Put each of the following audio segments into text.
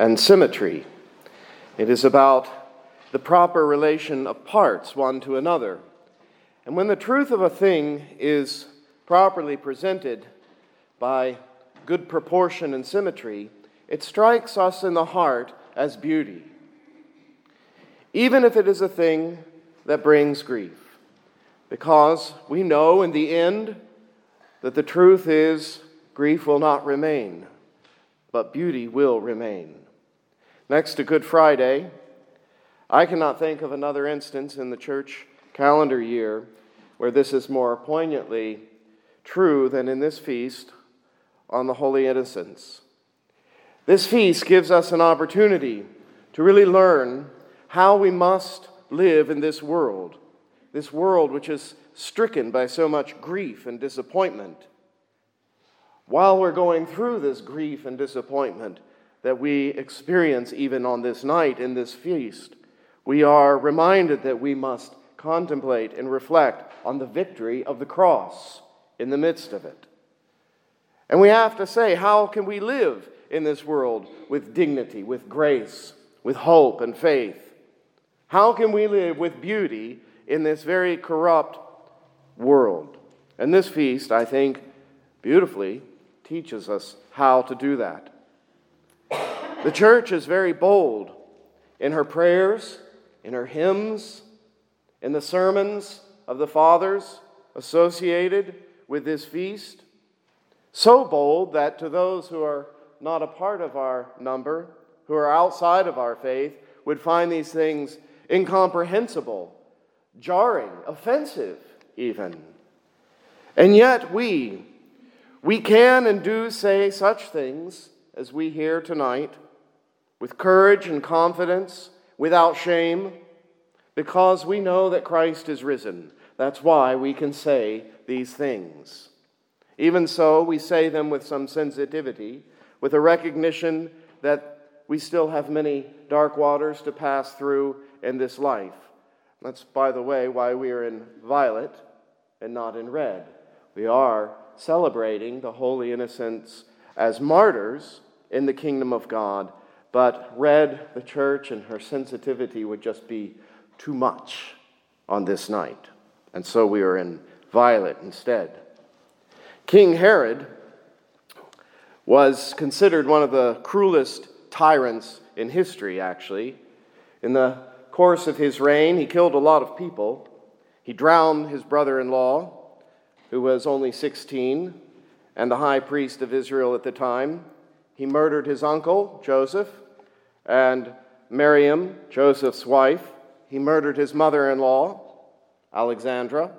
and symmetry. It is about the proper relation of parts one to another. And when the truth of a thing is properly presented by good proportion and symmetry, it strikes us in the heart as beauty, even if it is a thing that brings grief, because we know in the end that the truth is grief will not remain, but beauty will remain. Next to Good Friday, I cannot think of another instance in the church calendar year where this is more poignantly true than in this feast on the Holy Innocents. This feast gives us an opportunity to really learn how we must live in this world, this world which is stricken by so much grief and disappointment while we're going through this grief and disappointment that we experience even on this night in this feast, we are reminded that we must contemplate and reflect on the victory of the cross in the midst of it. And we have to say, how can we live in this world with dignity, with grace, with hope and faith? How can we live with beauty in this very corrupt world? And this feast, I think, beautifully teaches us how to do that. The church is very bold in her prayers, in her hymns, in the sermons of the fathers associated with this feast. So bold that to those who are not a part of our number, who are outside of our faith, would find these things incomprehensible, jarring, offensive, even. And yet, we, we can and do say such things as we hear tonight with courage and confidence, without shame, because we know that Christ is risen. That's why we can say these things. Even so, we say them with some sensitivity, with a recognition that we still have many dark waters to pass through in this life. That's, by the way, why we are in violet and not in red. We are celebrating the holy innocents as martyrs in the kingdom of God, but red, the church, and her sensitivity would just be too much on this night. And so we are in violet instead. King Herod was considered one of the cruelest tyrants in history, actually. In the course of his reign, he killed a lot of people. He drowned his brother in law who was only 16 and the high priest of Israel at the time. He murdered his uncle, Joseph, and Miriam, Joseph's wife. He murdered his mother in law, Alexandra.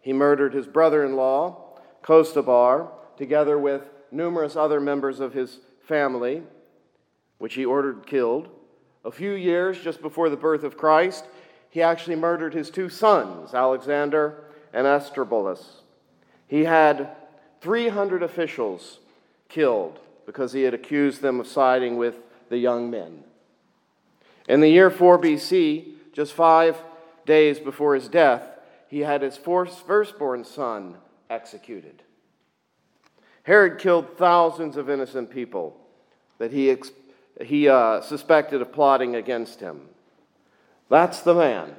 He murdered his brother in law, Kostabar, together with numerous other members of his family, which he ordered killed. A few years just before the birth of Christ, he actually murdered his two sons, Alexander and Aristobulus. He had 300 officials killed because he had accused them of siding with the young men. In the year 4 BC, just five days before his death, he had his firstborn son executed. Herod killed thousands of innocent people that he, he uh, suspected of plotting against him. That's the man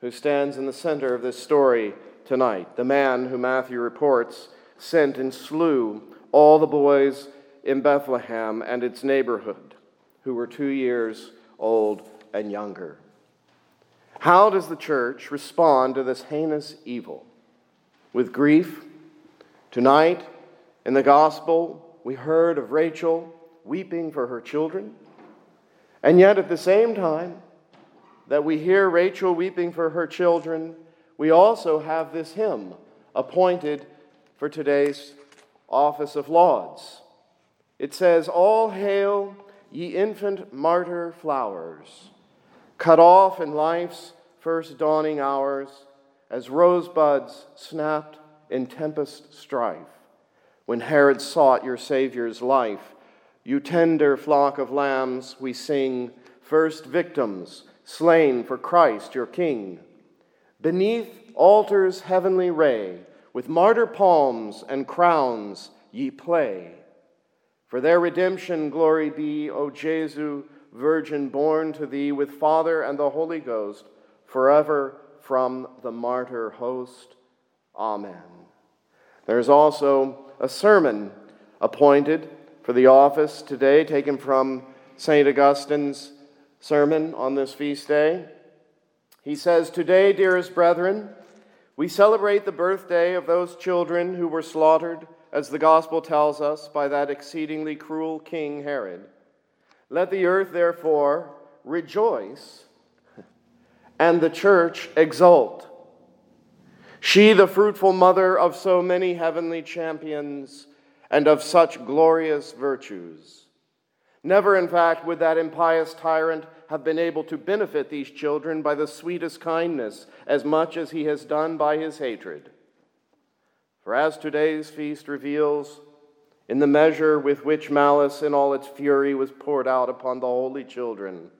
who stands in the center of this story tonight. The man who Matthew reports sent and slew all the boys in Bethlehem and its neighborhood who were two years old and younger. How does the church respond to this heinous evil? With grief? Tonight, in the gospel, we heard of Rachel weeping for her children. And yet, at the same time that we hear Rachel weeping for her children, we also have this hymn appointed for today's office of lauds. It says, All hail ye infant martyr flowers, cut off in life's first dawning hours, as rosebuds snapped in tempest strife, when Herod sought your Savior's life. You tender flock of lambs, we sing, first victims slain for Christ your King. Beneath altar's heavenly ray, with martyr palms and crowns ye play. For their redemption, glory be, O Jesu, Virgin born to thee with Father and the Holy Ghost, forever from the martyr host. Amen. There's also a sermon appointed for the office today, taken from St. Augustine's sermon on this feast day. He says, Today, dearest brethren, we celebrate the birthday of those children who were slaughtered, as the gospel tells us, by that exceedingly cruel King Herod. Let the earth, therefore, rejoice and the church exult. She, the fruitful mother of so many heavenly champions and of such glorious virtues. Never, in fact, would that impious tyrant have been able to benefit these children by the sweetest kindness as much as he has done by his hatred. For as today's feast reveals, in the measure with which malice in all its fury was poured out upon the holy children,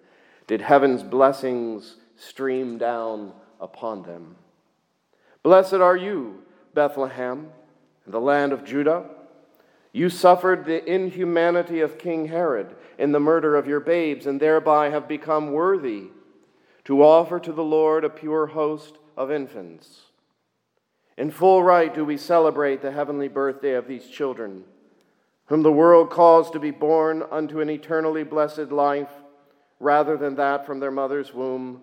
did heaven's blessings stream down upon them. Blessed are you, Bethlehem, and the land of Judah. You suffered the inhumanity of King Herod in the murder of your babes, and thereby have become worthy to offer to the Lord a pure host of infants. In full right do we celebrate the heavenly birthday of these children, whom the world calls to be born unto an eternally blessed life, rather than that from their mother's womb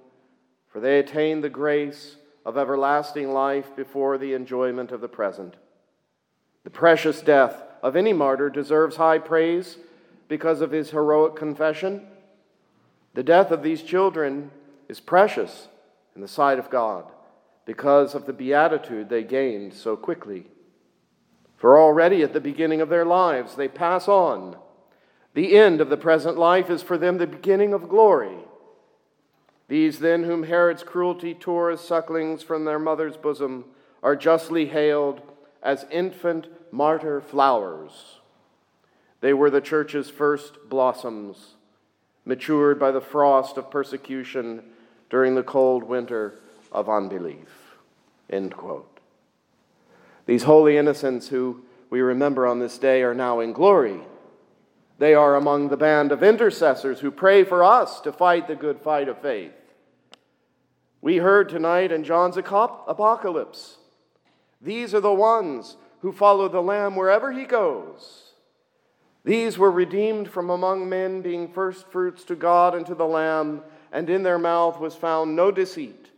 for they attain the grace of everlasting life before the enjoyment of the present. The precious death of any martyr deserves high praise because of his heroic confession. The death of these children is precious in the sight of God because of the beatitude they gained so quickly. For already at the beginning of their lives, they pass on. The end of the present life is for them the beginning of glory. These then, whom Herod's cruelty tore as sucklings from their mother's bosom, are justly hailed as infant martyr flowers. They were the church's first blossoms, matured by the frost of persecution during the cold winter of unbelief. End quote. These holy innocents who we remember on this day are now in glory. They are among the band of intercessors who pray for us to fight the good fight of faith. We heard tonight in John's apocalypse these are the ones who follow the Lamb wherever he goes. These were redeemed from among men, being first fruits to God and to the Lamb, and in their mouth was found no deceit,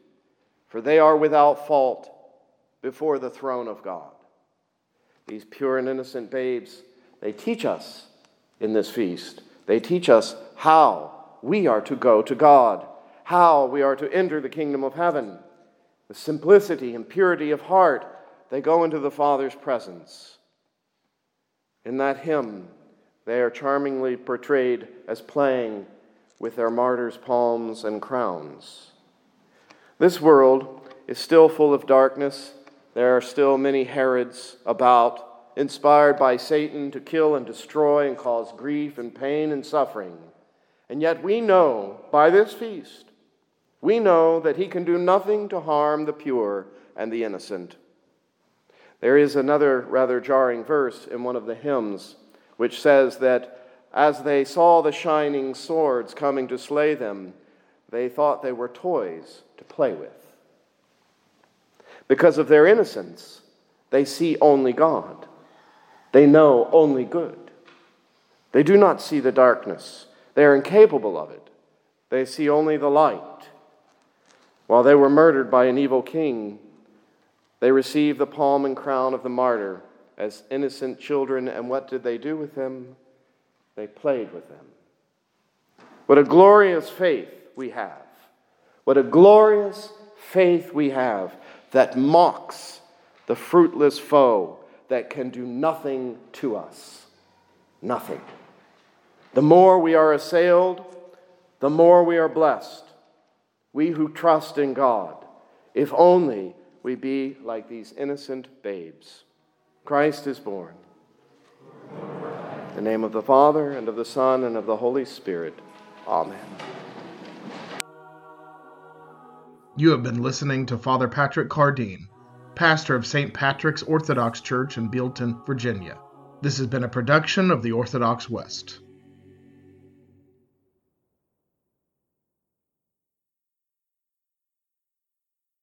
for they are without fault before the throne of God. These pure and innocent babes, they teach us in this feast. They teach us how we are to go to God, how we are to enter the kingdom of heaven. With simplicity and purity of heart, they go into the Father's presence. In that hymn, they are charmingly portrayed as playing with their martyrs' palms and crowns. This world is still full of darkness. There are still many Herods about inspired by Satan to kill and destroy and cause grief and pain and suffering. And yet we know by this feast, we know that he can do nothing to harm the pure and the innocent. There is another rather jarring verse in one of the hymns which says that as they saw the shining swords coming to slay them, they thought they were toys to play with. Because of their innocence, they see only God. They know only good. They do not see the darkness. They are incapable of it. They see only the light. While they were murdered by an evil king, they received the palm and crown of the martyr as innocent children. And what did they do with them? They played with them. What a glorious faith we have. What a glorious faith we have that mocks the fruitless foe that can do nothing to us. Nothing. The more we are assailed, the more we are blessed. We who trust in God, if only we be like these innocent babes. Christ is born. In the name of the Father, and of the Son, and of the Holy Spirit. Amen. You have been listening to Father Patrick Cardine, pastor of St. Patrick's Orthodox Church in Bealeton, Virginia. This has been a production of the Orthodox West.